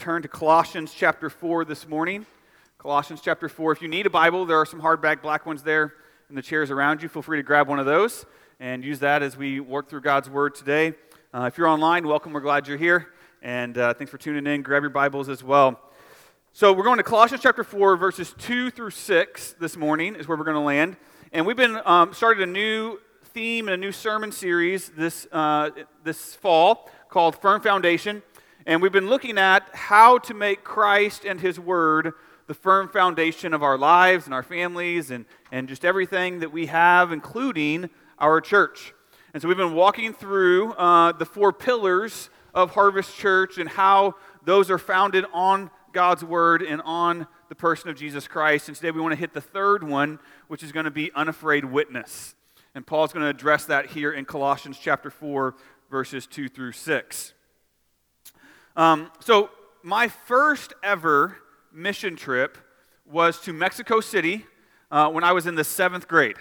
turn to Colossians chapter 4 this morning. Colossians chapter 4. If you need a Bible, there are some hardback black ones there in the chairs around you. Feel free to grab one of those and use that as we work through God's Word today. Uh, if you're online, welcome. We're glad you're here. And uh, thanks for tuning in. Grab your Bibles as well. So we're going to Colossians chapter 4, verses 2 through 6 this morning, is where we're going to land. And we've been um, started a new theme and a new sermon series this, uh, this fall called Firm Foundation. And we've been looking at how to make Christ and His Word the firm foundation of our lives and our families and, and just everything that we have, including our church. And so we've been walking through uh, the four pillars of Harvest Church and how those are founded on God's Word and on the person of Jesus Christ. And today we want to hit the third one, which is going to be unafraid witness. And Paul's going to address that here in Colossians chapter 4, verses 2 through 6. Um, so, my first ever mission trip was to Mexico City uh, when I was in the seventh grade.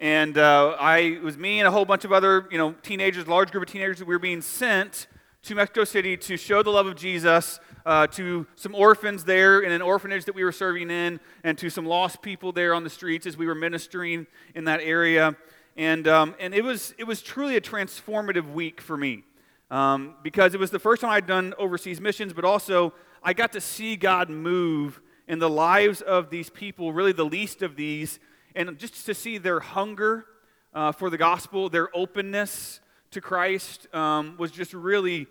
And uh, I, it was me and a whole bunch of other, you know, teenagers, large group of teenagers, we were being sent to Mexico City to show the love of Jesus uh, to some orphans there in an orphanage that we were serving in, and to some lost people there on the streets as we were ministering in that area. And, um, and it, was, it was truly a transformative week for me um, because it was the first time I'd done overseas missions, but also I got to see God move in the lives of these people, really the least of these, and just to see their hunger uh, for the gospel, their openness to Christ um, was just really,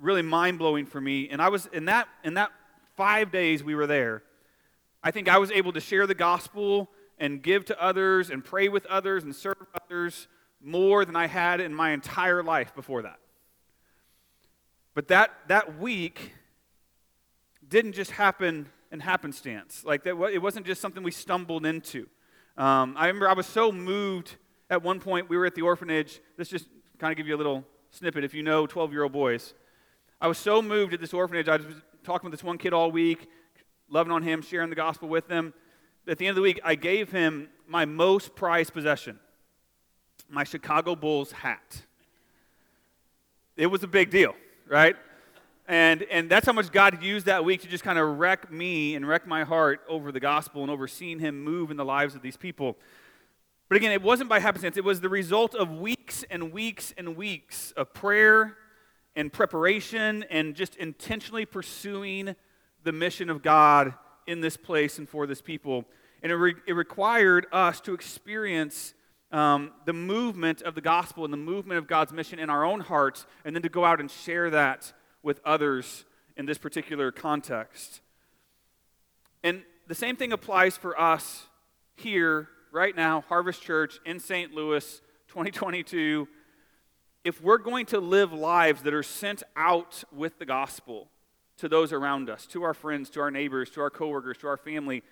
really mind blowing for me. And I was in that in that five days we were there. I think I was able to share the gospel and give to others and pray with others and serve others more than I had in my entire life before that. But that, that week didn't just happen in happenstance. Like, that, it wasn't just something we stumbled into. Um, I remember I was so moved at one point, we were at the orphanage. Let's just kind of give you a little snippet if you know 12 year old boys. I was so moved at this orphanage. I was talking with this one kid all week, loving on him, sharing the gospel with him. At the end of the week, I gave him my most prized possession my Chicago Bulls hat. It was a big deal right? And, and that's how much God used that week to just kind of wreck me and wreck my heart over the gospel and over seeing Him move in the lives of these people. But again, it wasn't by happenstance. It was the result of weeks and weeks and weeks of prayer and preparation and just intentionally pursuing the mission of God in this place and for this people. And it, re- it required us to experience um, the movement of the gospel and the movement of God's mission in our own hearts, and then to go out and share that with others in this particular context. And the same thing applies for us here, right now, Harvest Church in St. Louis, 2022. If we're going to live lives that are sent out with the gospel to those around us, to our friends, to our neighbors, to our coworkers, to our family,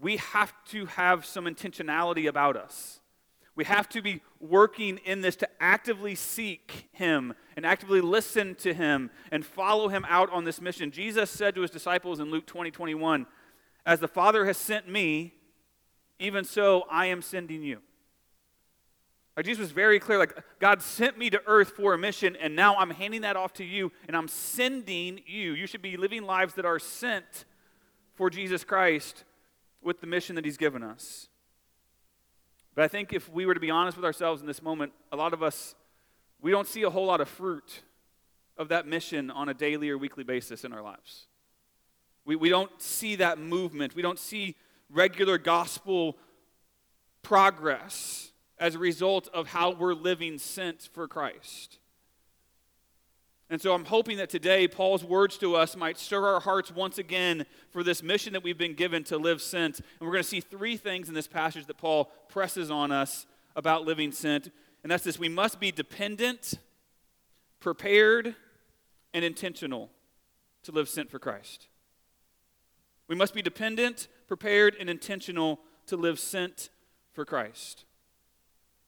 we have to have some intentionality about us. We have to be working in this to actively seek Him and actively listen to Him and follow Him out on this mission. Jesus said to His disciples in Luke 20 21, As the Father has sent me, even so I am sending you. Like Jesus was very clear, like God sent me to earth for a mission, and now I'm handing that off to you, and I'm sending you. You should be living lives that are sent for Jesus Christ with the mission that He's given us. But I think if we were to be honest with ourselves in this moment, a lot of us, we don't see a whole lot of fruit of that mission on a daily or weekly basis in our lives. We, we don't see that movement. We don't see regular gospel progress as a result of how we're living sent for Christ. And so I'm hoping that today Paul's words to us might stir our hearts once again for this mission that we've been given to live sent. And we're going to see three things in this passage that Paul presses on us about living sent. And that's this we must be dependent, prepared, and intentional to live sent for Christ. We must be dependent, prepared, and intentional to live sent for Christ.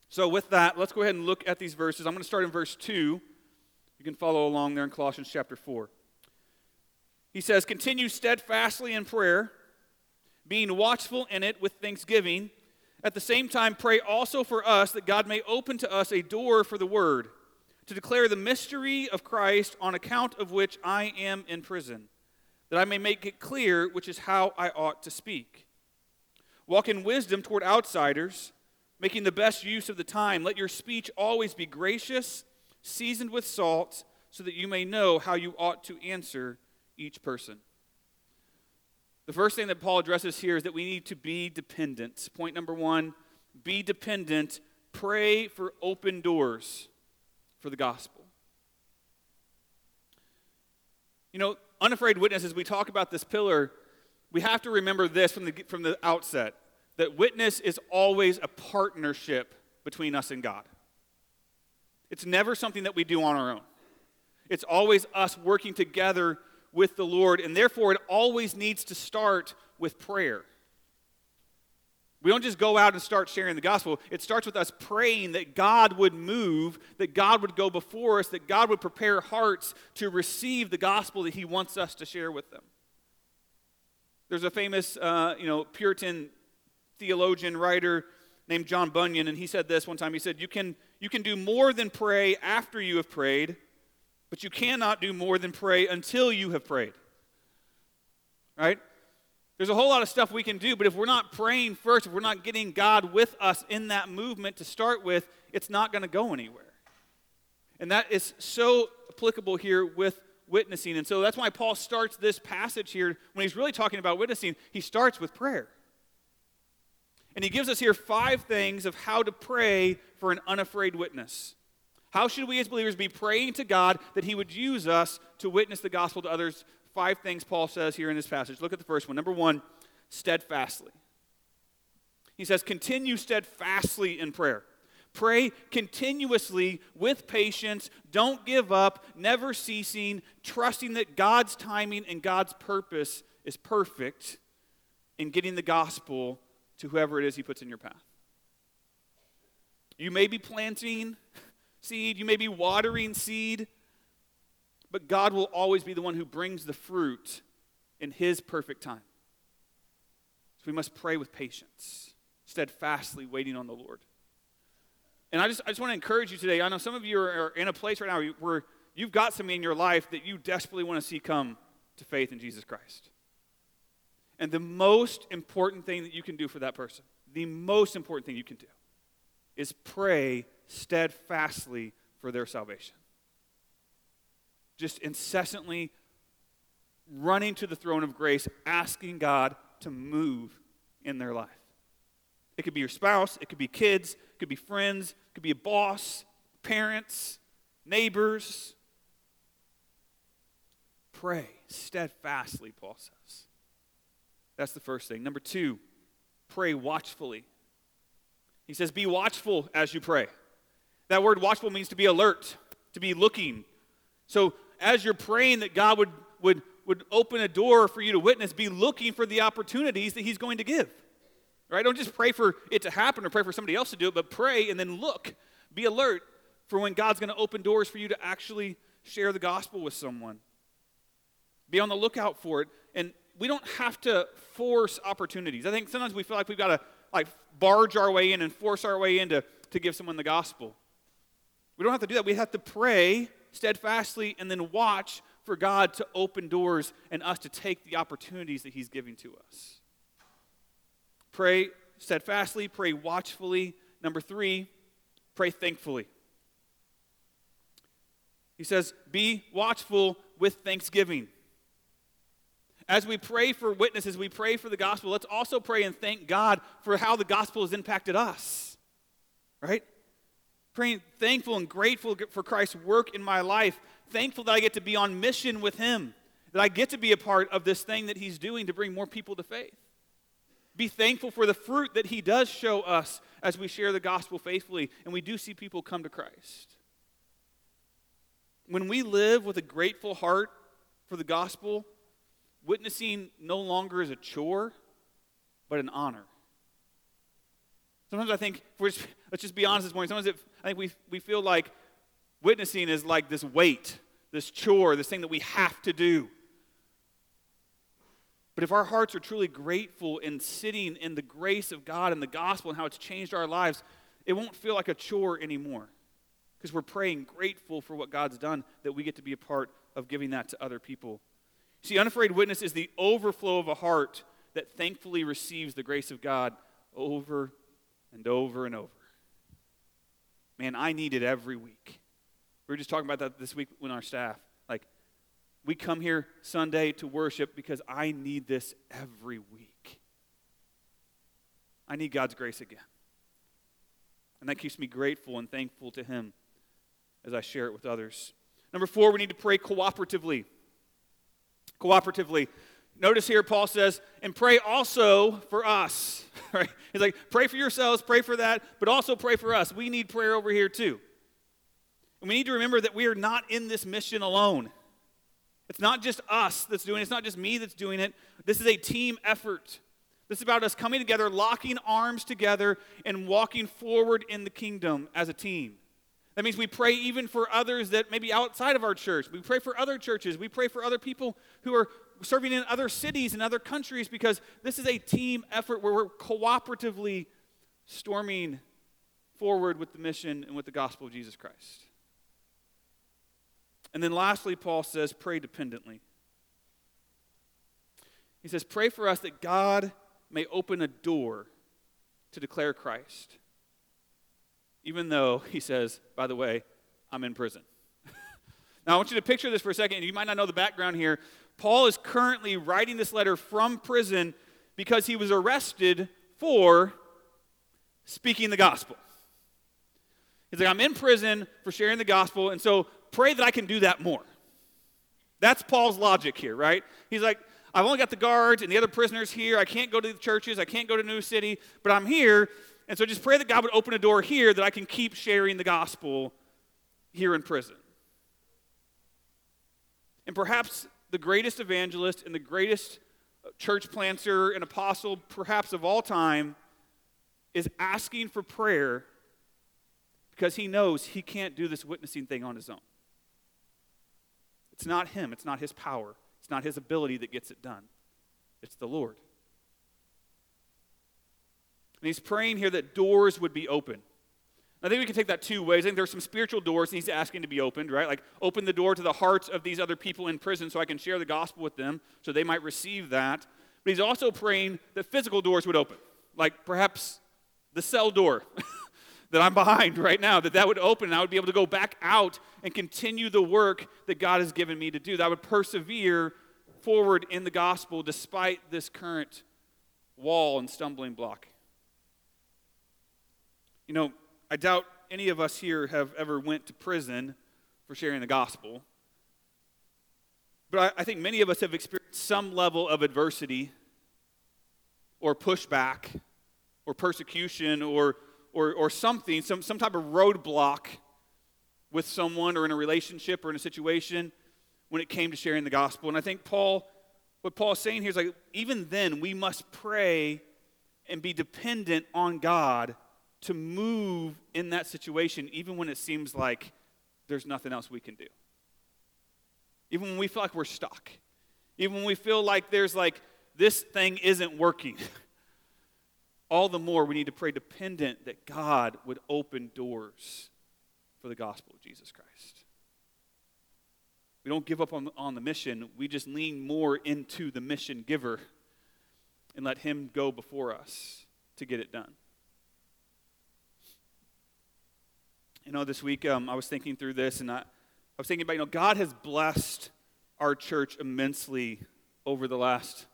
So, with that, let's go ahead and look at these verses. I'm going to start in verse 2 you can follow along there in Colossians chapter 4. He says, Continue steadfastly in prayer, being watchful in it with thanksgiving. At the same time, pray also for us that God may open to us a door for the word, to declare the mystery of Christ on account of which I am in prison, that I may make it clear which is how I ought to speak. Walk in wisdom toward outsiders, making the best use of the time. Let your speech always be gracious, seasoned with salt, so that you may know how you ought to answer each person. The first thing that Paul addresses here is that we need to be dependent. Point number one be dependent. Pray for open doors for the gospel. You know, unafraid witnesses, we talk about this pillar, we have to remember this from the, from the outset that witness is always a partnership between us and God. It's never something that we do on our own. It's always us working together with the Lord, and therefore it always needs to start with prayer. We don't just go out and start sharing the gospel. It starts with us praying that God would move, that God would go before us, that God would prepare hearts to receive the gospel that He wants us to share with them. There's a famous, uh, you know, Puritan theologian writer named John Bunyan, and he said this one time. He said, "You can you can do more than pray after you have prayed, but you cannot do more than pray until you have prayed." Right? There's a whole lot of stuff we can do, but if we're not praying first, if we're not getting God with us in that movement to start with, it's not going to go anywhere. And that is so applicable here with witnessing. And so that's why Paul starts this passage here when he's really talking about witnessing, he starts with prayer. And he gives us here five things of how to pray for an unafraid witness. How should we as believers be praying to God that he would use us to witness the gospel to others five things Paul says here in this passage. Look at the first one. Number one, steadfastly. He says, continue steadfastly in prayer. Pray continuously with patience. Don't give up, never ceasing, trusting that God's timing and God's purpose is perfect in getting the gospel to whoever it is He puts in your path. You may be planting seed, you may be watering seed, but God will always be the one who brings the fruit in His perfect time. So we must pray with patience, steadfastly waiting on the Lord. And I just, I just want to encourage you today. I know some of you are in a place right now where you've got somebody in your life that you desperately want to see come to faith in Jesus Christ. And the most important thing that you can do for that person, the most important thing you can do, is pray steadfastly for their salvation just incessantly running to the throne of grace, asking God to move in their life. It could be your spouse, it could be kids, it could be friends, it could be a boss, parents, neighbors. Pray steadfastly, Paul says. That's the first thing. Number two, pray watchfully. He says, Be watchful as you pray. That word watchful means to be alert, to be looking. So as you're praying that God would, would, would open a door for you to witness, be looking for the opportunities that He's going to give. Right? Don't just pray for it to happen or pray for somebody else to do it, but pray and then look. Be alert for when God's going to open doors for you to actually share the gospel with someone. Be on the lookout for it. And we don't have to force opportunities. I think sometimes we feel like we've got to like barge our way in and force our way in to, to give someone the gospel. We don't have to do that. We have to pray steadfastly and then watch for God to open doors and us to take the opportunities that He's giving to us. Pray steadfastly, pray watchfully. Number three, pray thankfully. He says, Be watchful with thanksgiving. As we pray for witnesses, we pray for the gospel, let's also pray and thank God for how the gospel has impacted us. Right? praying thankful and grateful for Christ's work in my life, thankful that I get to be on mission with Him, that I get to be a part of this thing that He's doing to bring more people to faith. Be thankful for the fruit that He does show us as we share the gospel faithfully and we do see people come to Christ. When we live with a grateful heart for the gospel, witnessing no longer is a chore, but an honor. Sometimes I think, just, let's just be honest this morning, sometimes it, I think we, we feel like witnessing is like this weight, this chore, this thing that we have to do. But if our hearts are truly grateful and sitting in the grace of God and the gospel and how it's changed our lives, it won't feel like a chore anymore. because we're praying grateful for what God's done that we get to be a part of giving that to other people. See, unafraid witness is the overflow of a heart that thankfully receives the grace of God over and over and over. Man, I need it every week. We were just talking about that this week with our staff. Like, we come here Sunday to worship because I need this every week. I need God's grace again. And that keeps me grateful and thankful to Him as I share it with others. Number four, we need to pray cooperatively. Cooperatively. Notice here, Paul says, and pray also for us. Right? He's like, pray for yourselves, pray for that, but also pray for us. We need prayer over here too. And we need to remember that we are not in this mission alone. It's not just us that's doing it, it's not just me that's doing it. This is a team effort. This is about us coming together, locking arms together, and walking forward in the kingdom as a team. That means we pray even for others that maybe outside of our church. We pray for other churches. We pray for other people who are serving in other cities and other countries because this is a team effort where we're cooperatively storming forward with the mission and with the gospel of Jesus Christ. And then lastly, Paul says, pray dependently. He says, pray for us that God may open a door to declare Christ. Even though, he says, by the way, I'm in prison. now, I want you to picture this for a second. You might not know the background here, Paul is currently writing this letter from prison because he was arrested for speaking the gospel. He's like, I'm in prison for sharing the gospel, and so pray that I can do that more. That's Paul's logic here, right? He's like, I've only got the guards and the other prisoners here. I can't go to the churches. I can't go to New City, but I'm here. And so just pray that God would open a door here that I can keep sharing the gospel here in prison. And perhaps the greatest evangelist and the greatest uh, church planter and apostle, perhaps of all time, is asking for prayer because he knows he can't do this witnessing thing on his own. It's not him, it's not his power, it's not his ability that gets it done, it's the Lord. And he's praying here that doors would be open. I think we can take that two ways. I think there's some spiritual doors he's asking to be opened, right? Like open the door to the hearts of these other people in prison so I can share the gospel with them so they might receive that. But he's also praying that physical doors would open, like perhaps the cell door that I'm behind right now, that that would open and I would be able to go back out and continue the work that God has given me to do. That I would persevere forward in the gospel despite this current wall and stumbling block. You know, I doubt any of us here have ever went to prison for sharing the gospel. But I, I think many of us have experienced some level of adversity or pushback or persecution or, or, or something, some, some type of roadblock with someone or in a relationship or in a situation when it came to sharing the gospel. And I think Paul, what Paul's saying here is like, even then, we must pray and be dependent on God to move in that situation, even when it seems like there's nothing else we can do. Even when we feel like we're stuck. Even when we feel like there's like, this thing isn't working. All the more we need to pray dependent that God would open doors for the gospel of Jesus Christ. We don't give up on, on the mission, we just lean more into the mission giver and let Him go before us to get it done. You know, this week um, I was thinking through this and I, I was thinking about, you know, God has blessed our church immensely over the last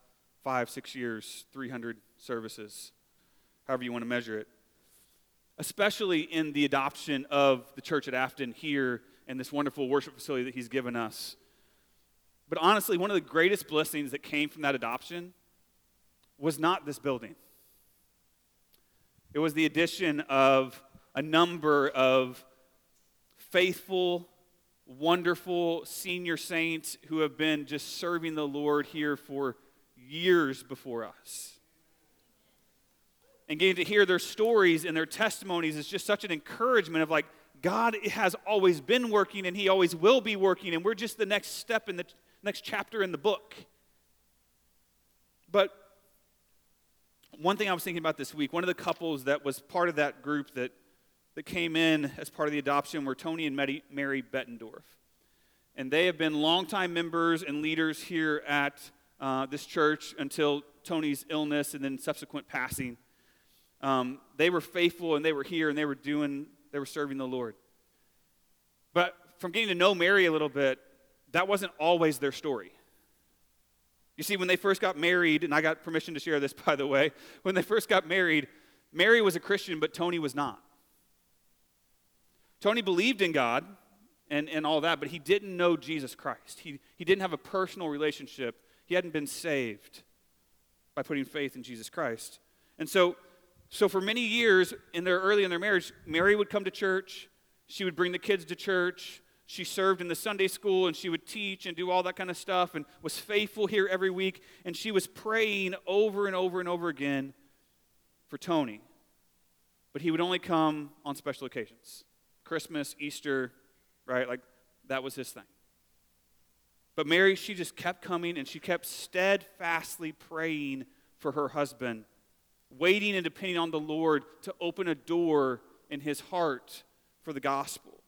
five, six years, 300 services, however you want to measure it. Especially in the adoption of the church at Afton here and this wonderful worship facility that He's given us. But honestly, one of the greatest blessings that came from that adoption was not this building. It was the addition of a number of faithful, wonderful senior saints who have been just serving the Lord here for years before us. And getting to hear their stories and their testimonies is just such an encouragement of like, God has always been working and He always will be working, and we're just the next step in the next chapter in the book. But one thing I was thinking about this week, one of the couples that was part of that group that that came in as part of the adoption were Tony and Mary Bettendorf. And they have been longtime members and leaders here at uh, this church until Tony's illness and then subsequent passing. Um, they were faithful and they were here and they were doing, they were serving the Lord. But from getting to know Mary a little bit, that wasn't always their story. You see, when they first got married, and I got permission to share this, by the way, when they first got married, Mary was a Christian, but Tony was not. Tony believed in God and, and all that, but he didn't know Jesus Christ. He, he didn't have a personal relationship. He hadn't been saved by putting faith in Jesus Christ. And so, so for many years in their early in their marriage, Mary would come to church. She would bring the kids to church. She served in the Sunday school and she would teach and do all that kind of stuff and was faithful here every week. And she was praying over and over and over again for Tony. But he would only come on special occasions Christmas, Easter, right? Like that was his thing. But Mary, she just kept coming and she kept steadfastly praying for her husband, waiting and depending on the Lord to open a door in his heart for the gospel.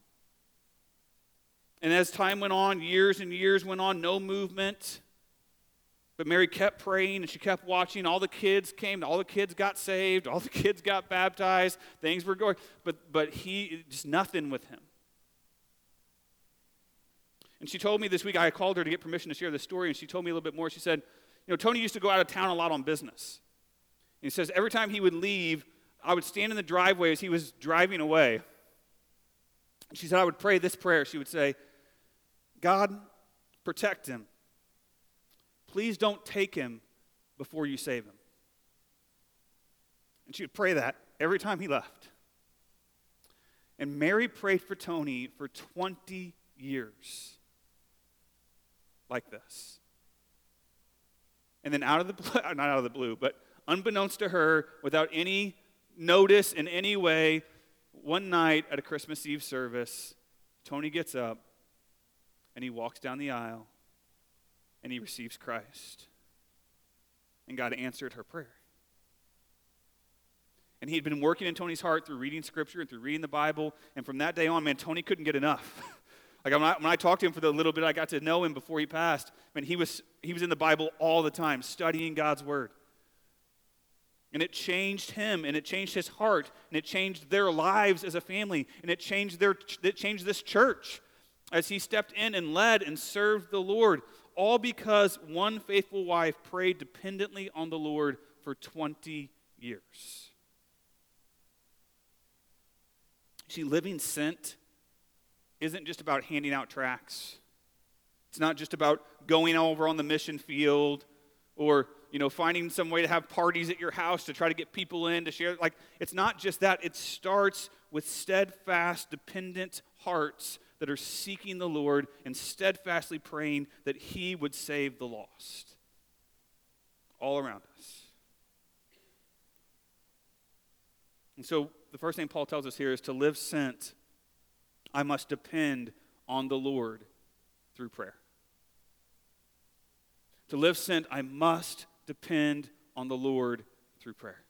And as time went on, years and years went on, no movement. But Mary kept praying and she kept watching. All the kids came, all the kids got saved, all the kids got baptized, things were going. But, but he, just nothing with him. And she told me this week, I called her to get permission to share this story, and she told me a little bit more. She said, You know, Tony used to go out of town a lot on business. And he says, every time he would leave, I would stand in the driveway as he was driving away. And she said, I would pray this prayer. She would say, God, protect him. Please don't take him before you save him. And she would pray that every time he left. And Mary prayed for Tony for 20 years like this. And then out of the blue, not out of the blue, but unbeknownst to her, without any notice in any way, one night at a Christmas Eve service, Tony gets up and he walks down the aisle and he receives Christ. And God answered her prayer. And he had been working in Tony's heart through reading scripture and through reading the Bible. And from that day on, man, Tony couldn't get enough. like when I, when I talked to him for the little bit I got to know him before he passed, man, he was, he was in the Bible all the time, studying God's word. And it changed him, and it changed his heart, and it changed their lives as a family, and it changed, their, it changed this church as he stepped in and led and served the Lord, all because one faithful wife prayed dependently on the Lord for 20 years. See, living sent isn't just about handing out tracts. It's not just about going over on the mission field or you know finding some way to have parties at your house to try to get people in to share like it's not just that it starts with steadfast dependent hearts that are seeking the Lord and steadfastly praying that He would save the lost all around us. And so, the first thing Paul tells us here is to live sent, I must depend on the Lord through prayer. To live sent, I must depend on the Lord through prayer.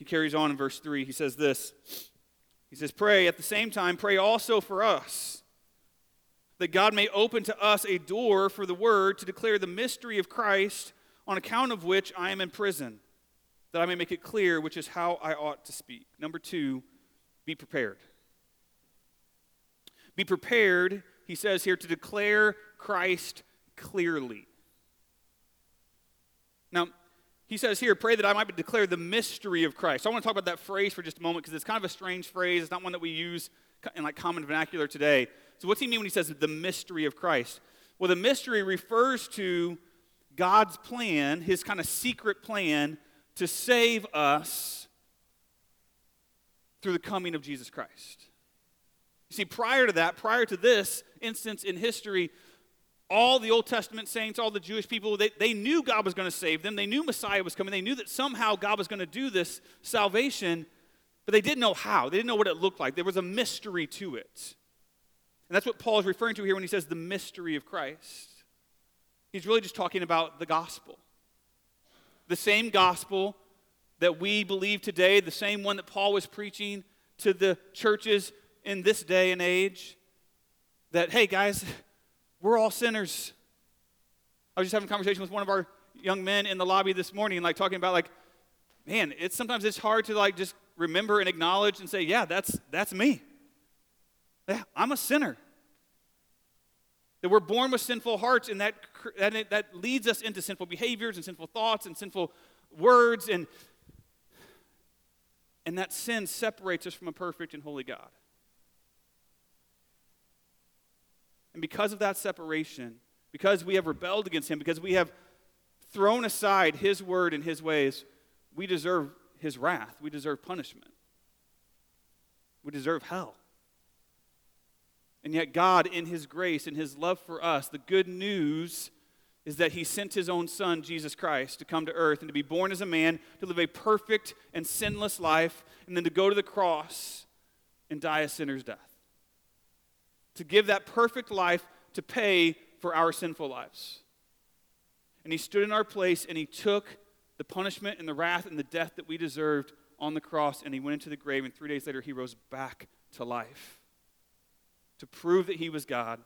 He carries on in verse 3. He says this He says, Pray at the same time, pray also for us, that God may open to us a door for the word to declare the mystery of Christ, on account of which I am in prison, that I may make it clear which is how I ought to speak. Number two, be prepared. Be prepared, he says here, to declare Christ clearly. Now, he says here, pray that I might declare the mystery of Christ. So I want to talk about that phrase for just a moment because it's kind of a strange phrase. It's not one that we use in like common vernacular today. So what's he mean when he says the mystery of Christ? Well, the mystery refers to God's plan, his kind of secret plan to save us through the coming of Jesus Christ. You see, prior to that, prior to this instance in history, all the Old Testament saints, all the Jewish people, they, they knew God was going to save them. They knew Messiah was coming. They knew that somehow God was going to do this salvation, but they didn't know how. They didn't know what it looked like. There was a mystery to it. And that's what Paul is referring to here when he says the mystery of Christ. He's really just talking about the gospel. the same gospel that we believe today, the same one that Paul was preaching to the churches in this day and age. That, hey, guys, we're all sinners. I was just having a conversation with one of our young men in the lobby this morning, like talking about, like, man, it's sometimes it's hard to like just remember and acknowledge and say, yeah, that's that's me. Yeah, I'm a sinner. That we're born with sinful hearts, and that, that, that leads us into sinful behaviors and sinful thoughts and sinful words, and, and that sin separates us from a perfect and holy God. And because of that separation, because we have rebelled against Him, because we have thrown aside His word and His ways, we deserve His wrath. We deserve punishment. We deserve hell. And yet, God, in His grace and His love for us, the good news is that He sent His own Son, Jesus Christ, to come to earth and to be born as a man, to live a perfect and sinless life, and then to go to the cross and die a sinner's death. To give that perfect life to pay for our sinful lives. And He stood in our place and He took the punishment and the wrath and the death that we deserved on the cross, and He went into the grave, and three days later, He rose back to life to prove that he was God,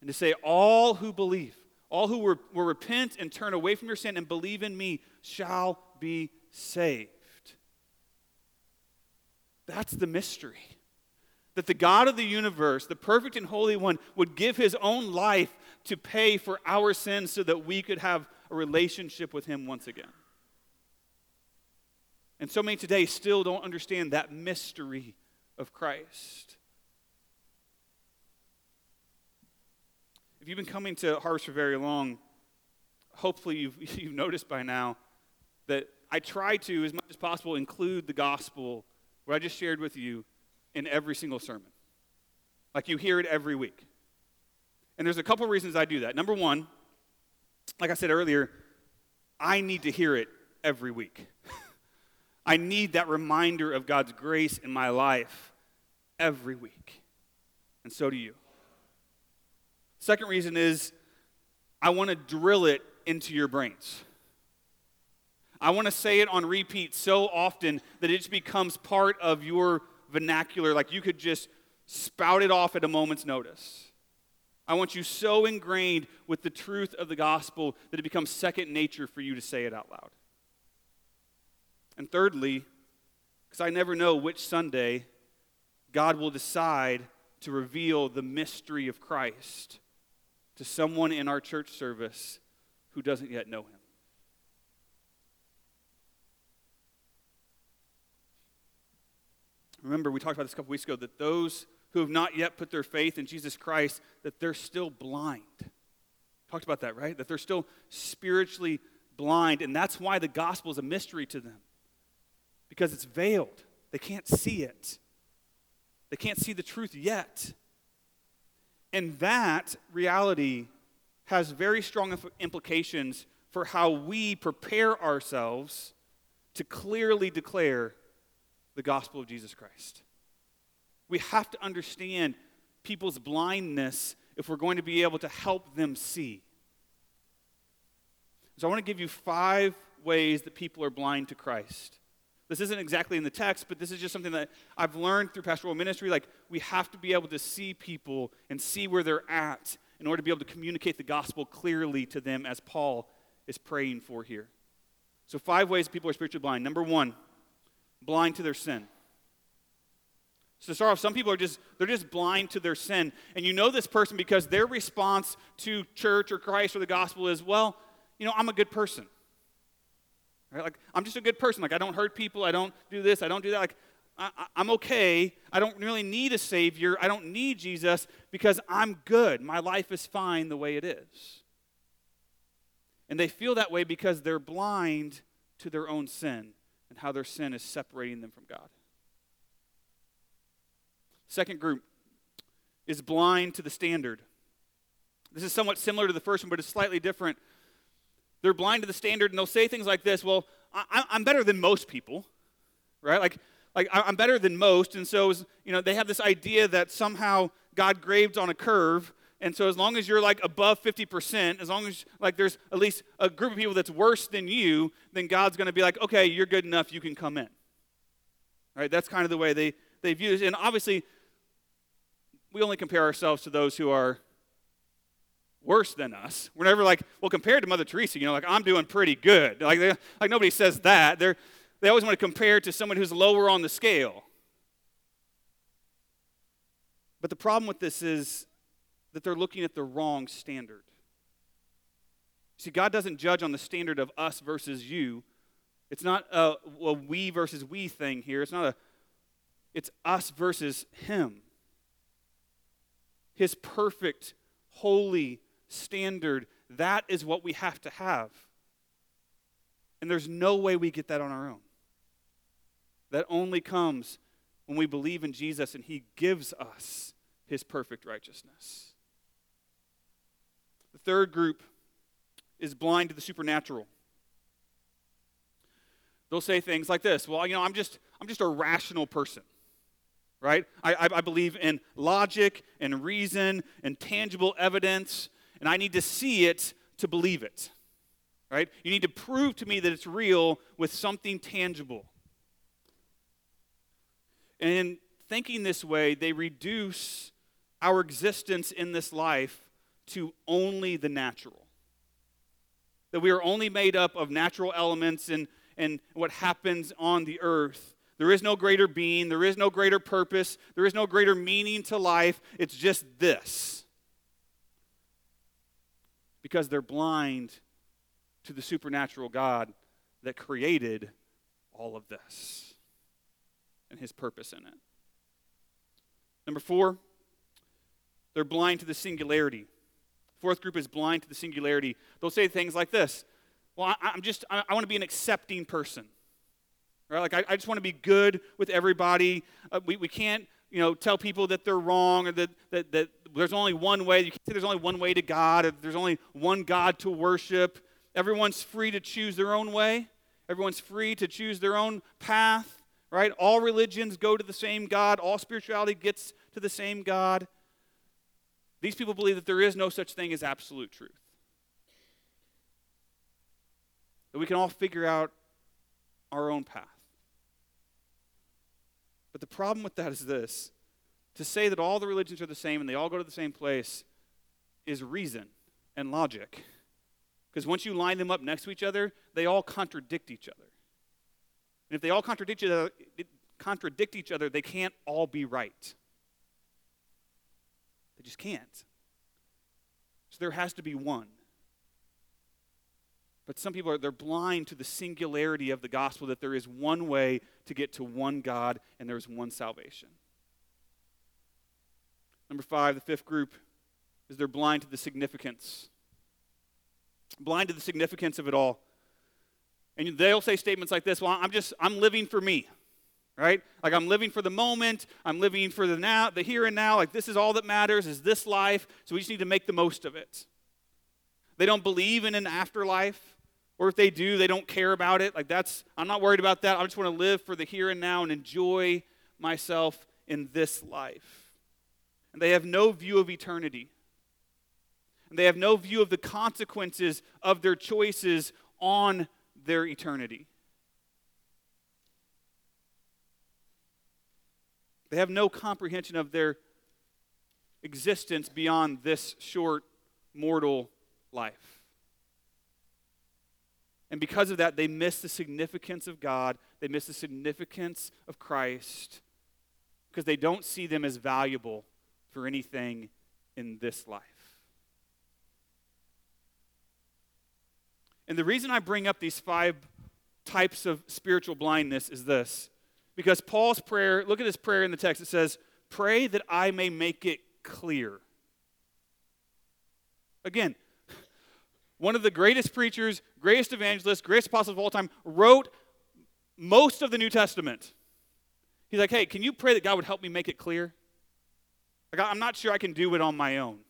and to say, All who believe, all who will, will repent and turn away from your sin and believe in me shall be saved. That's the mystery. That the God of the universe, the perfect and holy one, would give his own life to pay for our sins so that we could have a relationship with him once again. And so many today still don't understand that mystery of Christ. If you've been coming to Harvest for very long, hopefully you've, you've noticed by now that I try to, as much as possible, include the gospel, what I just shared with you, in every single sermon. Like you hear it every week. And there's a couple reasons I do that. Number one, like I said earlier, I need to hear it every week. I need that reminder of God's grace in my life every week. And so do you. Second reason is I want to drill it into your brains. I want to say it on repeat so often that it just becomes part of your vernacular, like you could just spout it off at a moment's notice. I want you so ingrained with the truth of the gospel that it becomes second nature for you to say it out loud. And thirdly, because I never know which Sunday God will decide to reveal the mystery of Christ to someone in our church service who doesn't yet know him. Remember, we talked about this a couple weeks ago that those who have not yet put their faith in Jesus Christ, that they're still blind. Talked about that, right? That they're still spiritually blind, and that's why the gospel is a mystery to them. Because it's veiled. They can't see it. They can't see the truth yet. And that reality has very strong implications for how we prepare ourselves to clearly declare the gospel of Jesus Christ. We have to understand people's blindness if we're going to be able to help them see. So, I want to give you five ways that people are blind to Christ. This isn't exactly in the text, but this is just something that I've learned through pastoral ministry. Like, we have to be able to see people and see where they're at in order to be able to communicate the gospel clearly to them as Paul is praying for here. So, five ways people are spiritually blind. Number one, blind to their sin. So start off, some people are just they're just blind to their sin. And you know this person because their response to church or Christ or the gospel is, well, you know, I'm a good person. Right? Like, I'm just a good person. Like, I don't hurt people. I don't do this. I don't do that. Like, I, am okay. I don't really need a Savior. I don't need Jesus because I'm good. My life is fine the way it is. And they feel that way because they're blind to their own sin and how their sin is separating them from God. Second group is blind to the standard. This is somewhat similar to the first one, but it's slightly different. They're blind to the standard, and they'll say things like this Well, I, am better than most people, right? Like, like I'm better than most. And so, you know, they have this idea that somehow God graved on a curve And so as long as you're like above 50%, as long as like there's at least a group of people that's worse than you, then God's going to be like, "Okay, you're good enough, you can come in." All right? That's kind of the way they they view it. And obviously we only compare ourselves to those who are worse than us. We're never like, well, compared to Mother Teresa, you know, like I'm doing pretty good. Like, they, like nobody says that. They're, they always want to compare to someone who's lower on the scale. But the problem with this is that they're looking at the wrong standard. See, God doesn't judge on the standard of us versus you. It's not a, a we versus we thing here. It's not a, it's us versus Him. His perfect, holy standard, that is what we have to have. And there's no way we get that on our own. That only comes when we believe in Jesus and He gives us His perfect righteousness. Third group is blind to the supernatural. They'll say things like this Well, you know, I'm just, I'm just a rational person, right? I, I believe in logic and reason and tangible evidence, and I need to see it to believe it, right? You need to prove to me that it's real with something tangible. And in thinking this way, they reduce our existence in this life to only the natural. That we are only made up of natural elements and, and what happens on the earth. There is no greater being, there is no greater purpose, there is no greater meaning to life. It's just this. Because they're blind to the supernatural God that created all of this and his purpose in it. Number four, they're blind to the singularity. Fourth group is blind to the singularity. They'll say things like this Well, I, am just, I, I want to be an accepting person. Right? Like, I, I just want to be good with everybody. Uh, we, we can't, you know, tell people that they're wrong or that, that, that there's only one way. You can't say there's only one way to God or there's only one God to worship. Everyone's free to choose their own way, everyone's free to choose their own path right? All religions go to the same God, all spirituality gets to the same God. These people believe that there is no such thing as absolute truth. That we can all figure out our own path. But the problem with that is this to say that all the religions are the same and they all go to the same place is reason and logic. Because once you line them up next to each other, they all contradict each other. And if they all contradict each other, contradict each other, they can't all be right. They just can't. So there has to be one. But some people are they're blind to the singularity of the gospel that there is one way to get to one God and there's one salvation. Number 5, the fifth group is they're blind to the significance. Blind to the significance of it all. And they'll say statements like this, well, I'm just, I'm living for me, right? Like I'm living for the moment. I'm living for the now, the here and now. Like this is all that matters is this life. So we just need to make the most of it. They don't believe in an afterlife. Or if they do, they don't care about it. Like that's, I'm not worried about that. I just want to live for the here and now and enjoy myself in this life. And they have no view of eternity. And they have no view of the consequences of their choices on their eternity. They have no comprehension of their existence beyond this short mortal life. And because of that, they miss the significance of God, they miss the significance of Christ, because they don't see them as valuable for anything in this life. And the reason I bring up these five types of spiritual blindness is this. Because Paul's prayer, look at this prayer in the text. It says, Pray that I may make it clear. Again, one of the greatest preachers, greatest evangelists, greatest apostles of all time wrote most of the New Testament. He's like, hey, can you pray that God would help me make it clear? Like, I'm not sure I can do it on my own.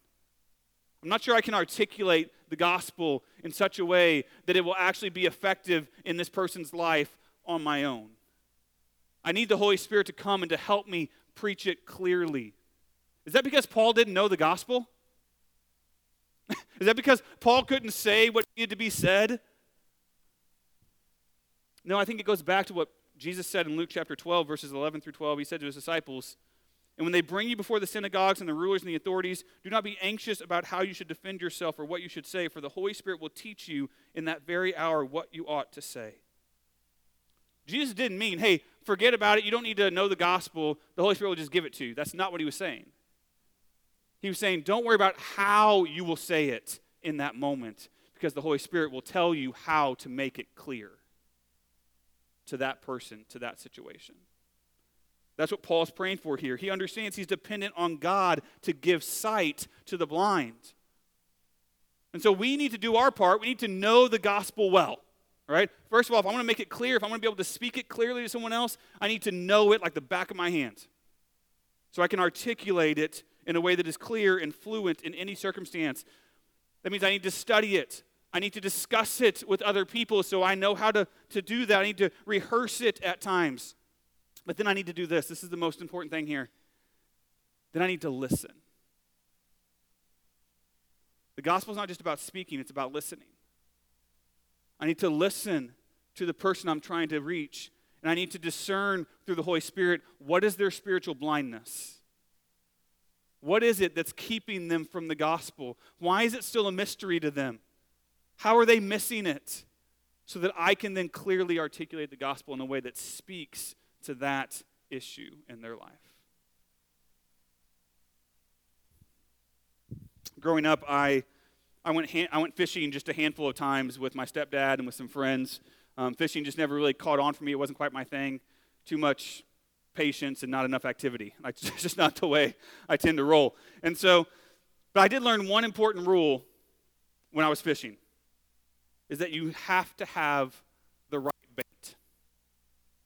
I'm not sure I can articulate the gospel in such a way that it will actually be effective in this person's life on my own. I need the Holy Spirit to come and to help me preach it clearly. Is that because Paul didn't know the gospel? Is that because Paul couldn't say what needed to be said? No, I think it goes back to what Jesus said in Luke chapter 12, verses 11 through 12. He said to his disciples, And when they bring you before the synagogues and the rulers and the authorities, do not be anxious about how you should defend yourself or what you should say, for the Holy Spirit will teach you in that very hour what you ought to say. Jesus didn't mean, hey, forget about it. You don't need to know the gospel. The Holy Spirit will just give it to you. That's not what he was saying. He was saying, don't worry about how you will say it in that moment, because the Holy Spirit will tell you how to make it clear to that person, to that situation. That's what Paul's praying for here. He understands he's dependent on God to give sight to the blind. And so we need to do our part. We need to know the gospel well. Right? First of all, if I want to make it clear, if I want to be able to speak it clearly to someone else, I need to know it like the back of my hand. So I can articulate it in a way that is clear and fluent in any circumstance. That means I need to study it. I need to discuss it with other people so I know how to, to do that. I need to rehearse it at times. But then I need to do this. This is the most important thing here. Then I need to listen. The gospel is not just about speaking, it's about listening. I need to listen to the person I'm trying to reach, and I need to discern through the Holy Spirit what is their spiritual blindness? What is it that's keeping them from the gospel? Why is it still a mystery to them? How are they missing it? So that I can then clearly articulate the gospel in a way that speaks to that issue in their life. Growing up, I, I, went, ha- I went fishing just a handful of times with my stepdad and with some friends. Um, fishing just never really caught on for me. It wasn't quite my thing. Too much patience and not enough activity. Like, it's just not the way I tend to roll. And so, but I did learn one important rule when I was fishing is that you have to have.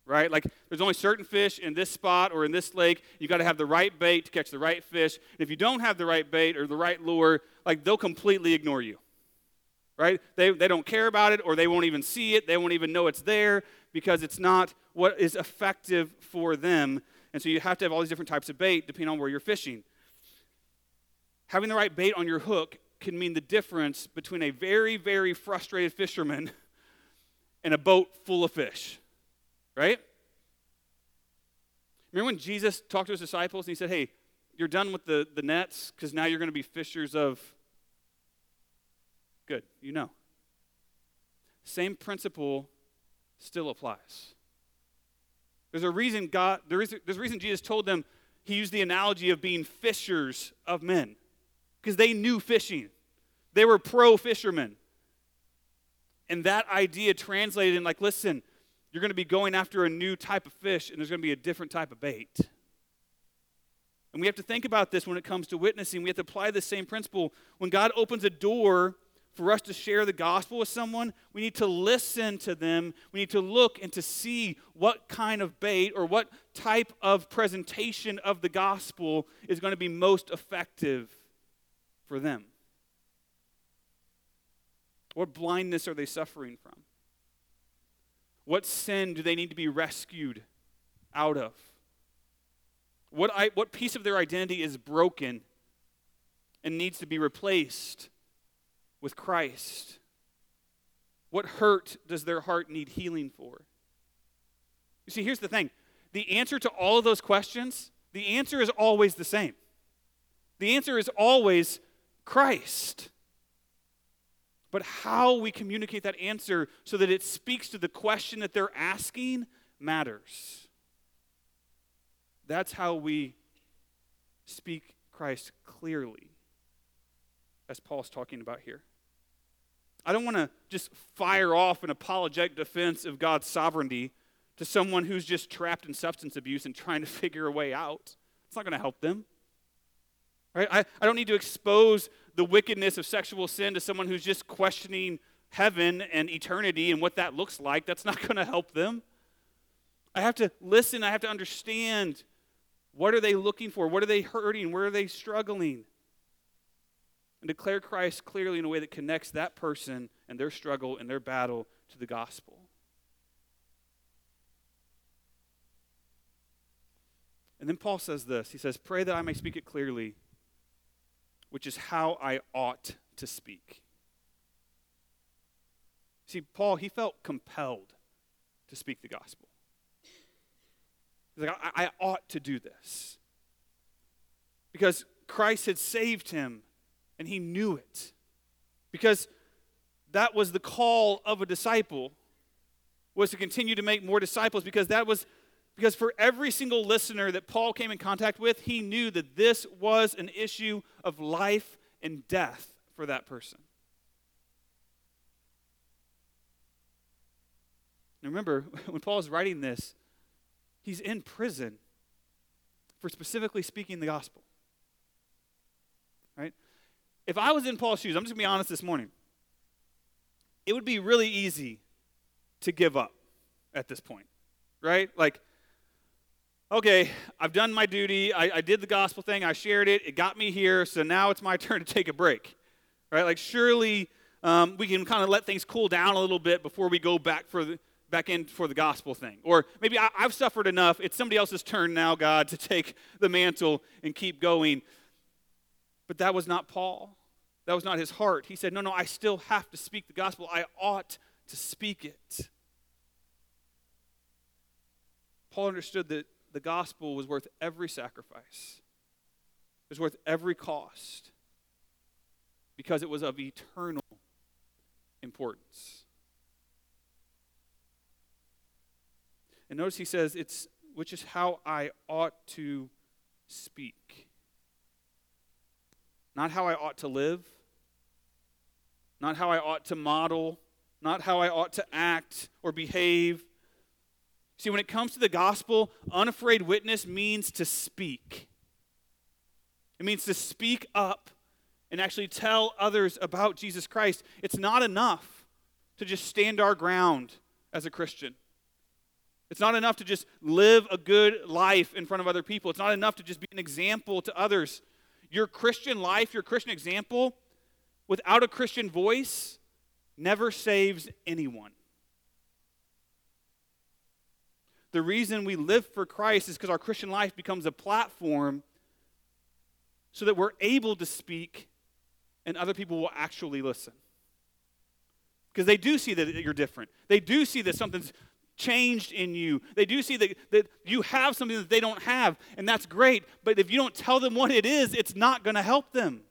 Right? Like there's only certain fish in this spot or in this lake. You got to have the right bait to catch the right fish. And if you don't have the right bait or the right lure, like they'll completely ignore you. Right? They, they don't care about it or they won't even see it. They won't even know it's there because it's not what is effective for them. And so you have to have all these different types of bait depending on where you're fishing. Having the right bait on your hook can mean the difference between a very, very frustrated fisherman and a boat full of fish. Right? Remember when Jesus talked to his disciples and he said, Hey, you're done with the, the nets because now you're going to be fishers of. Good, you know. Same principle still applies. There's a reason God, there is, there's a reason Jesus told them, he used the analogy of being fishers of men because they knew fishing. They were pro fishermen. And that idea translated in like, listen, you're going to be going after a new type of fish, and there's going to be a different type of bait. And we have to think about this when it comes to witnessing. We have to apply the same principle. When God opens a door for us to share the gospel with someone, we need to listen to them. We need to look and to see what kind of bait or what type of presentation of the gospel is going to be most effective for them? What blindness are they suffering from? What sin do they need to be rescued out of? What, I, what piece of their identity is broken and needs to be replaced with Christ? What hurt does their heart need healing for? You see, here's the thing the answer to all of those questions, the answer is always the same. The answer is always Christ. But how we communicate that answer so that it speaks to the question that they're asking matters. That's how we speak Christ clearly, as Paul's talking about here. I don't want to just fire off an apologetic defense of God's sovereignty to someone who's just trapped in substance abuse and trying to figure a way out. It's not going to help them. Right? I, I don't need to expose the wickedness of sexual sin to someone who's just questioning heaven and eternity and what that looks like. That's not going to help them. I have to listen. I have to understand what are they looking for? What are they hurting? Where are they struggling? And declare Christ clearly in a way that connects that person and their struggle and their battle to the gospel. And then Paul says this He says, Pray that I may speak it clearly which is how I ought to speak. See, Paul, he felt compelled to speak the gospel. He's like, I, I ought to do this. Because Christ had saved him and he knew it. Because that was the call of a disciple was to continue to make more disciples because that was because for every single listener that Paul came in contact with, he knew that this was an issue of life and death for that person. Remember, when Paul is writing this, he's in prison for specifically speaking the gospel. Right? If I was in Paul's shoes, I'm just going to be honest this morning, it would be really easy to give up at this point. Right? Like, okay, I've done my duty. I, I did the gospel thing. I shared it. It got me here. So now it's my turn to take a break. Right? Like, surely um, we can kind of let things cool down a little bit before we go back for the back in for the gospel thing. Or maybe I, have suffered enough. It's somebody else's turn now, God, to take the mantle and keep going. But that was not Paul. That was not his heart. He said, No, no, I still have to speak the gospel. I ought to speak it. Paul understood that the gospel was worth every sacrifice, it was worth every cost because it was of eternal importance. And notice he says, it's which is how I ought to speak. Not how I ought to live, not how I ought to model, not how I ought to act or behave. See, when it comes to the gospel, unafraid witness means to speak. It means to speak up and actually tell others about Jesus Christ. It's not enough to just stand our ground as a Christian. It's not enough to just live a good life in front of other people. It's not enough to just be an example to others. Your Christian life, your Christian example, without a Christian voice, never saves anyone. The reason we live for Christ is because our Christian life becomes a platform so that we're able to speak and other people will actually listen. Because they do see that you're different. They do see that something's changed in you. They do see that, that you have something that they don't have, and that's great. But if you don't tell them what it is, it's not going to help them.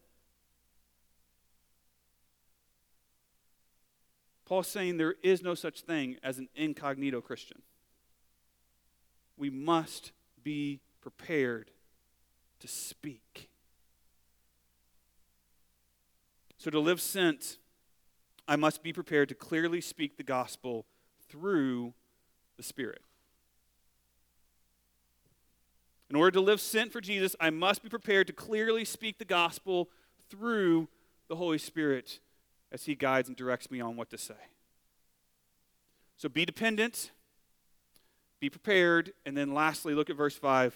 Paul's saying there is no such thing as an incognito Christian. We must be prepared to speak. So, to live sent, I must be prepared to clearly speak the gospel through the Spirit. In order to live sent for Jesus, I must be prepared to clearly speak the gospel through the Holy Spirit as He guides and directs me on what to say. So be dependent, be prepared, and then lastly, look at verse 5.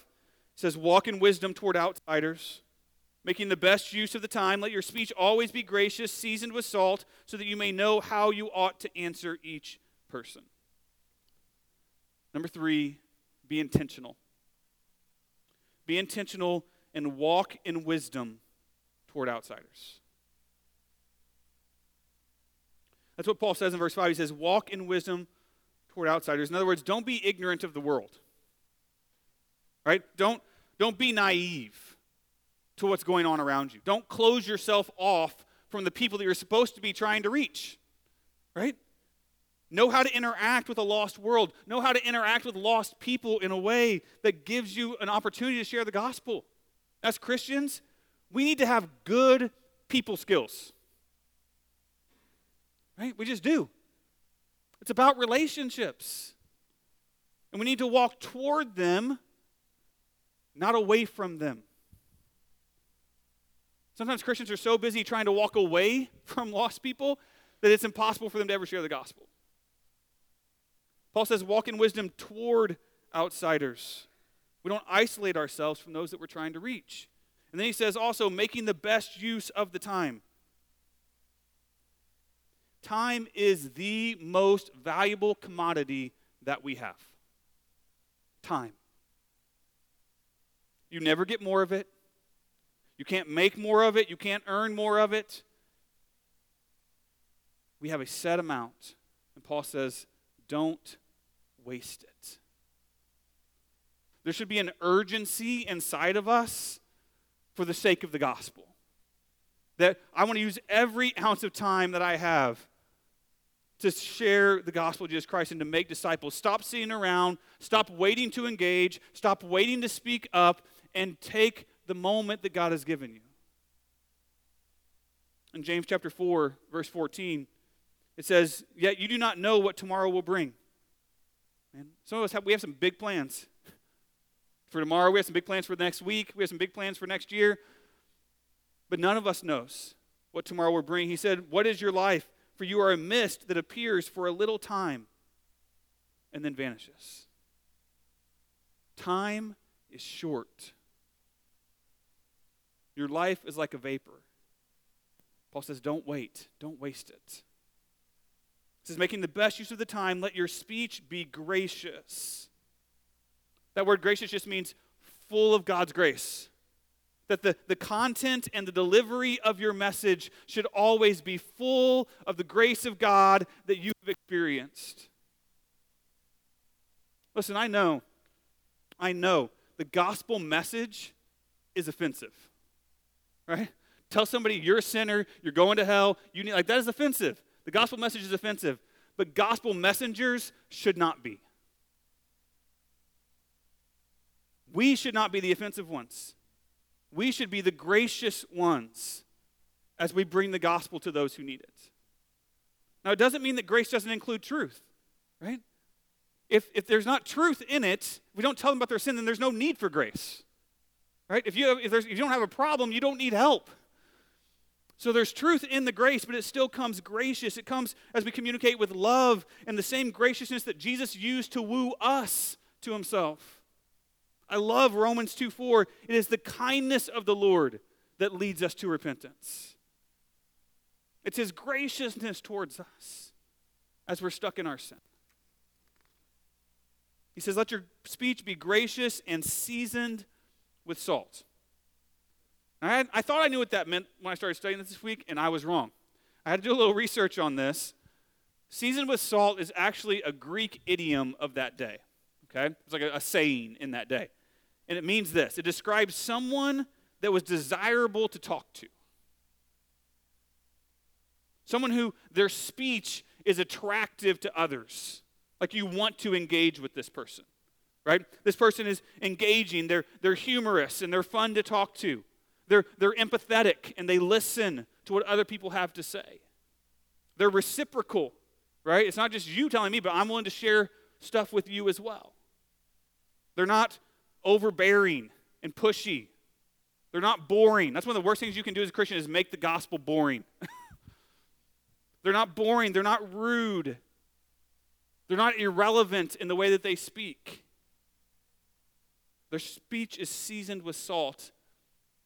It says, Walk in wisdom toward outsiders, making the best use of the time. Let your speech always be gracious, seasoned with salt, so that you may know how you ought to answer each person. Number three, be intentional. Be intentional and walk in wisdom toward outsiders. That's what Paul says in verse 5. He says, Walk in wisdom toward outsiders. In other words, don't be ignorant of the world. Right? Don't, don't be naive to what's going on around you. Don't close yourself off from the people that you're supposed to be trying to reach. Right? Know how to interact with a lost world. Know how to interact with lost people in a way that gives you an opportunity to share the gospel. As Christians, we need to have good people skills. Right? We just do. It's about relationships. And we need to walk toward them, not away from them. Sometimes Christians are so busy trying to walk away from lost people that it's impossible for them to ever share the gospel. Paul says, walk in wisdom toward outsiders. We don't isolate ourselves from those that we're trying to reach. And then he says also, making the best use of the time. Time is the most valuable commodity that we have. Time. You never get more of it. You can't make more of it. You can't earn more of it. we have a set amount. And Paul says, don't waste it. There should be an urgency inside of us for the sake of the gospel. That I want to use every ounce of time that I have to share the gospel of Jesus Christ and to make disciples. Stop sitting around, stop waiting to engage, stop waiting to speak up, and take the moment that God has given you. In James chapter 4, verse 14, it says, Yet you do not know what tomorrow will bring. And some of us have we have some big plans. For tomorrow, we have some big plans for the next week, we have some big plans for next year. But none of us knows what tomorrow will bring. He said, What is your life? For you are a mist that appears for a little time and then vanishes. Time is short. Your life is like a vapor. Paul says, Don't wait, don't waste it. He says, Making the best use of the time, let your speech be gracious. That word gracious just means full of God's grace. That the, the content and the delivery of your message should always be full of the grace of God that you've experienced. Listen, I know, I know the gospel message is offensive, right? Tell somebody you're a sinner, you're going to hell, you need, like, that is offensive. The gospel message is offensive, but gospel messengers should not be. We should not be the offensive ones. We should be the gracious ones as we bring the gospel to those who need it. Now, it doesn't mean that grace doesn't include truth, right? If, if there's not truth in it, we don't tell them about their sin, then there's no need for grace, right? If you, have, if, if you don't have a problem, you don't need help. So there's truth in the grace, but it still comes gracious. It comes as we communicate with love and the same graciousness that Jesus used to woo us to himself. I love Romans 2 4. It is the kindness of the Lord that leads us to repentance. It's his graciousness towards us as we're stuck in our sin. He says, Let your speech be gracious and seasoned with salt. I, I thought I knew what that meant when I started studying this this week, and I was wrong. I had to do a little research on this. Seasoned with salt is actually a Greek idiom of that day. Okay? It's like a, a saying in that day. And it means this it describes someone that was desirable to talk to. Someone who their speech is attractive to others. Like you want to engage with this person, right? This person is engaging, they're, they're humorous, and they're fun to talk to. They're, they're empathetic, and they listen to what other people have to say. They're reciprocal, right? It's not just you telling me, but I'm willing to share stuff with you as well. They're not overbearing and pushy. They're not boring. That's one of the worst things you can do as a Christian is make the gospel boring. they're not boring. They're not rude. They're not irrelevant in the way that they speak. Their speech is seasoned with salt.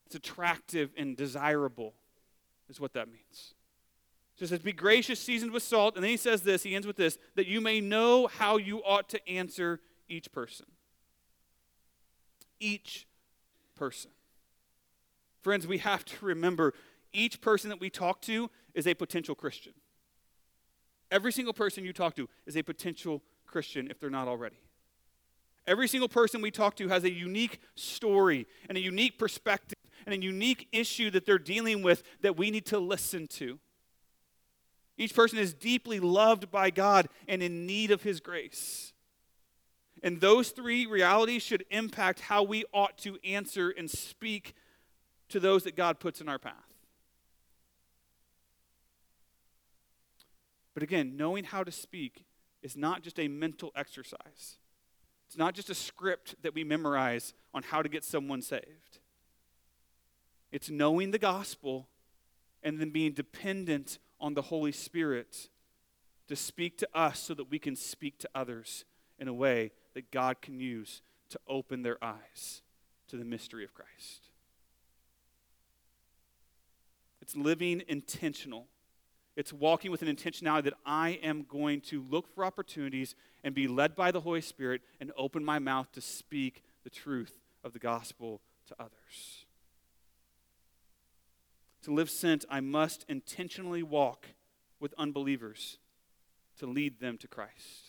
It's attractive and desirable, is what that means. So it says, Be gracious, seasoned with salt. And then he says this, he ends with this, that you may know how you ought to answer each person each person. Friends, we have to remember each person that we talk to is a potential Christian. Every single person you talk to is a potential Christian if they're not already. Every single person we talk to has a unique story and a unique perspective and a unique issue that they're dealing with that we need to listen to. Each person is deeply loved by God and in need of His grace. And those three realities should impact how we ought to answer and speak to those that God puts in our path. But again, knowing how to speak is not just a mental exercise. It's not just a script that we memorize on how to get someone saved. It's knowing the gospel and then being dependent on the Holy Spirit to speak to us so that we can speak to others in a way that God can use to open their eyes to the mystery of Christ. It's living intentional. It's walking with an intentionality that I am going to look for opportunities and be led by the Holy Spirit and open my mouth to speak the truth of the gospel to others. To live sent, I must intentionally walk with unbelievers to lead them to Christ.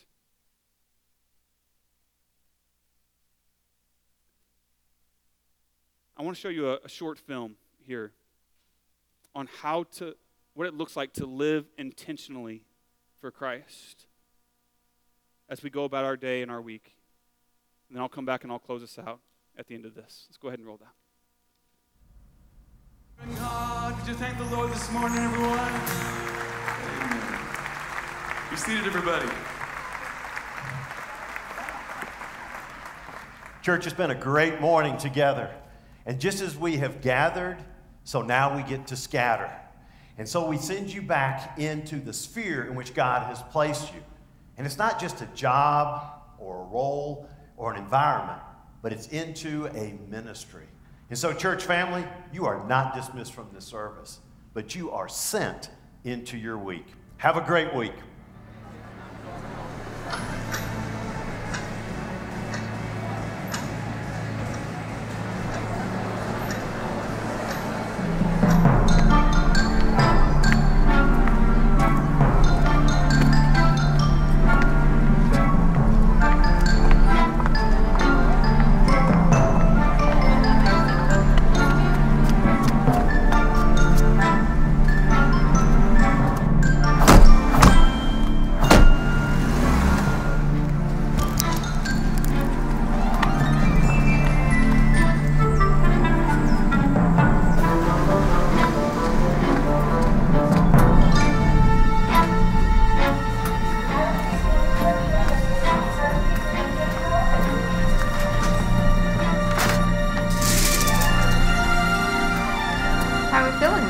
I want to show you a, a short film here on how to, what it looks like to live intentionally for Christ as we go about our day and our week. And then I'll come back and I'll close us out at the end of this. Let's go ahead and roll that. God, could you thank the Lord this morning, everyone? Amen. Be seated, everybody. Church, it's been a great morning together. And just as we have gathered, so now we get to scatter. And so we send you back into the sphere in which God has placed you. And it's not just a job or a role or an environment, but it's into a ministry. And so, church family, you are not dismissed from this service, but you are sent into your week. Have a great week.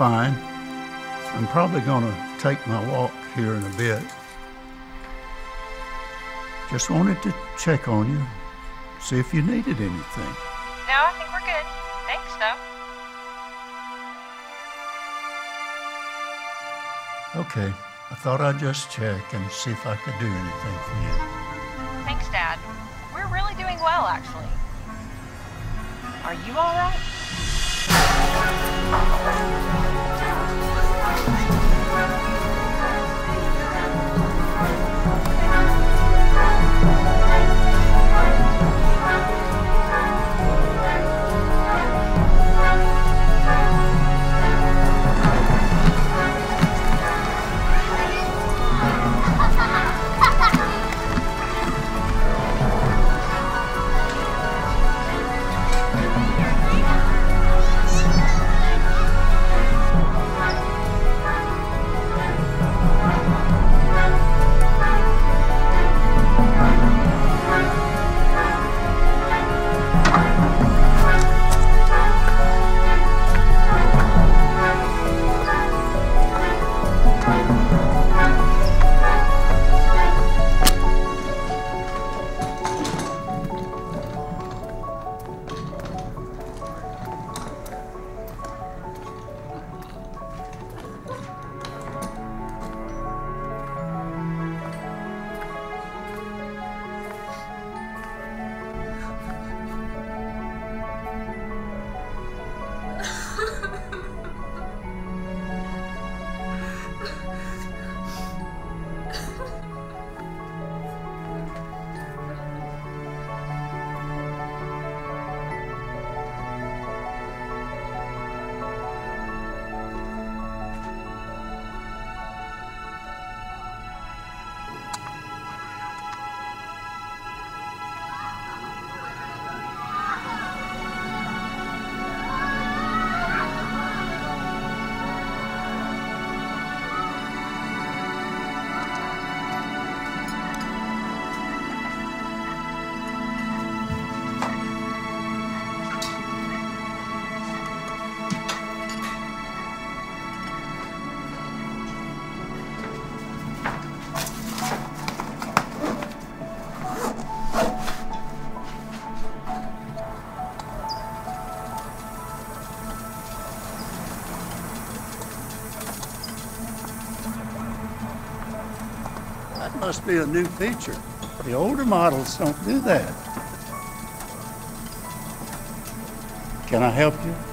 fine. I'm probably going to take my walk here in a bit. Just wanted to check on you, see if you needed anything. No, I think we're good. Thanks, though. Okay. I thought I'd just check and see if I could do anything for you. Thanks, Dad. We're really doing well, actually. Are you all right? Thank you. Must be a new feature. The older models don't do that. Can I help you?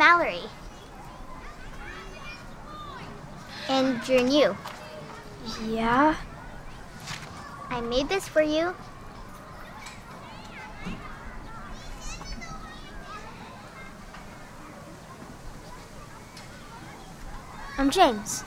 I'm Mallory. And you're new. Yeah? I made this for you. I'm James.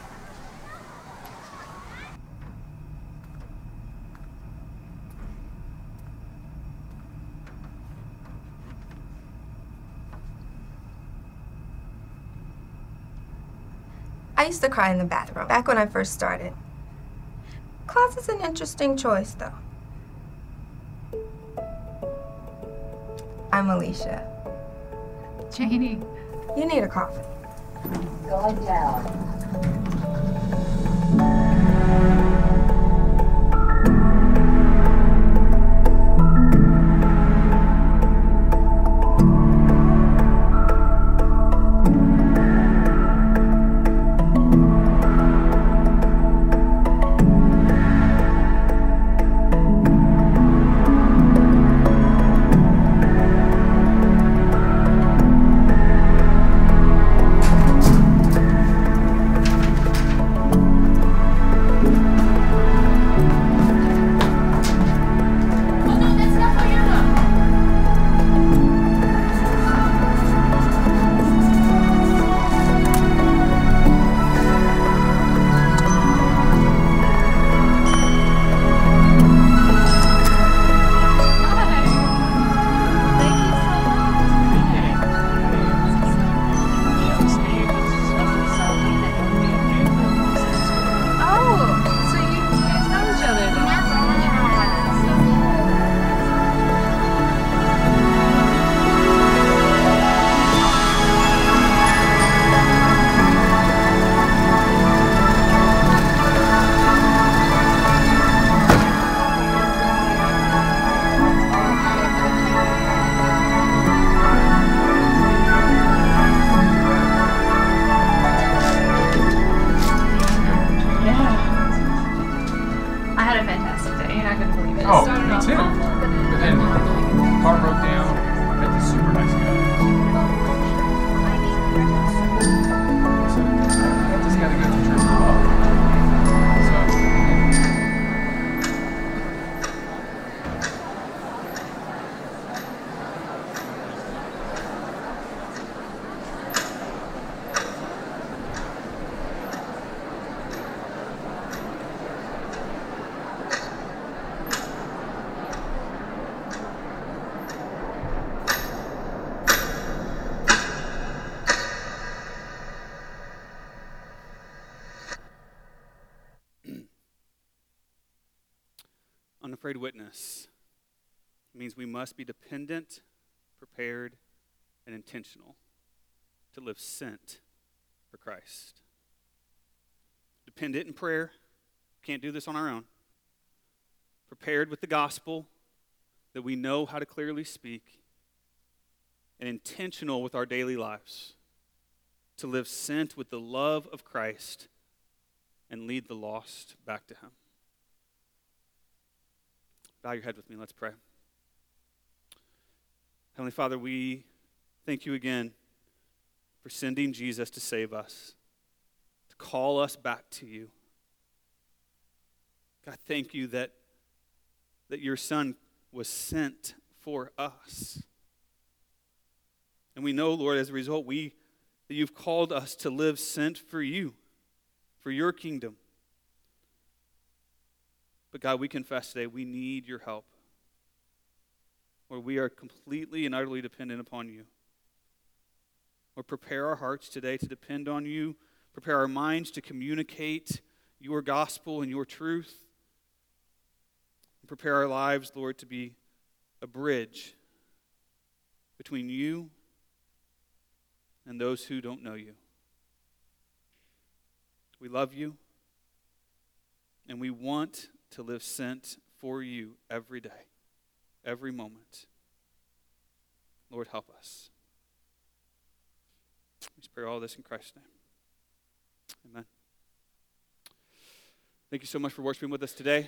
I used to cry in the bathroom back when I first started. Closet's an interesting choice, though. I'm Alicia. Janie. You need a coffee. Going down. Oh, me too. but then then car broke down. Met this super nice guy. We must be dependent, prepared, and intentional to live sent for Christ. Dependent in prayer, can't do this on our own. Prepared with the gospel that we know how to clearly speak, and intentional with our daily lives to live sent with the love of Christ and lead the lost back to Him. Bow your head with me. Let's pray. Heavenly Father, we thank you again for sending Jesus to save us, to call us back to you. God, thank you that, that your Son was sent for us. And we know, Lord, as a result, we that you've called us to live sent for you, for your kingdom. But God, we confess today we need your help. Lord, we are completely and utterly dependent upon you. Lord, prepare our hearts today to depend on you. Prepare our minds to communicate your gospel and your truth. And prepare our lives, Lord, to be a bridge between you and those who don't know you. We love you, and we want to live sent for you every day, every moment. Lord, help us. We pray all this in Christ's name. Amen. Thank you so much for worshiping with us today.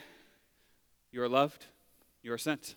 You are loved. You are sent.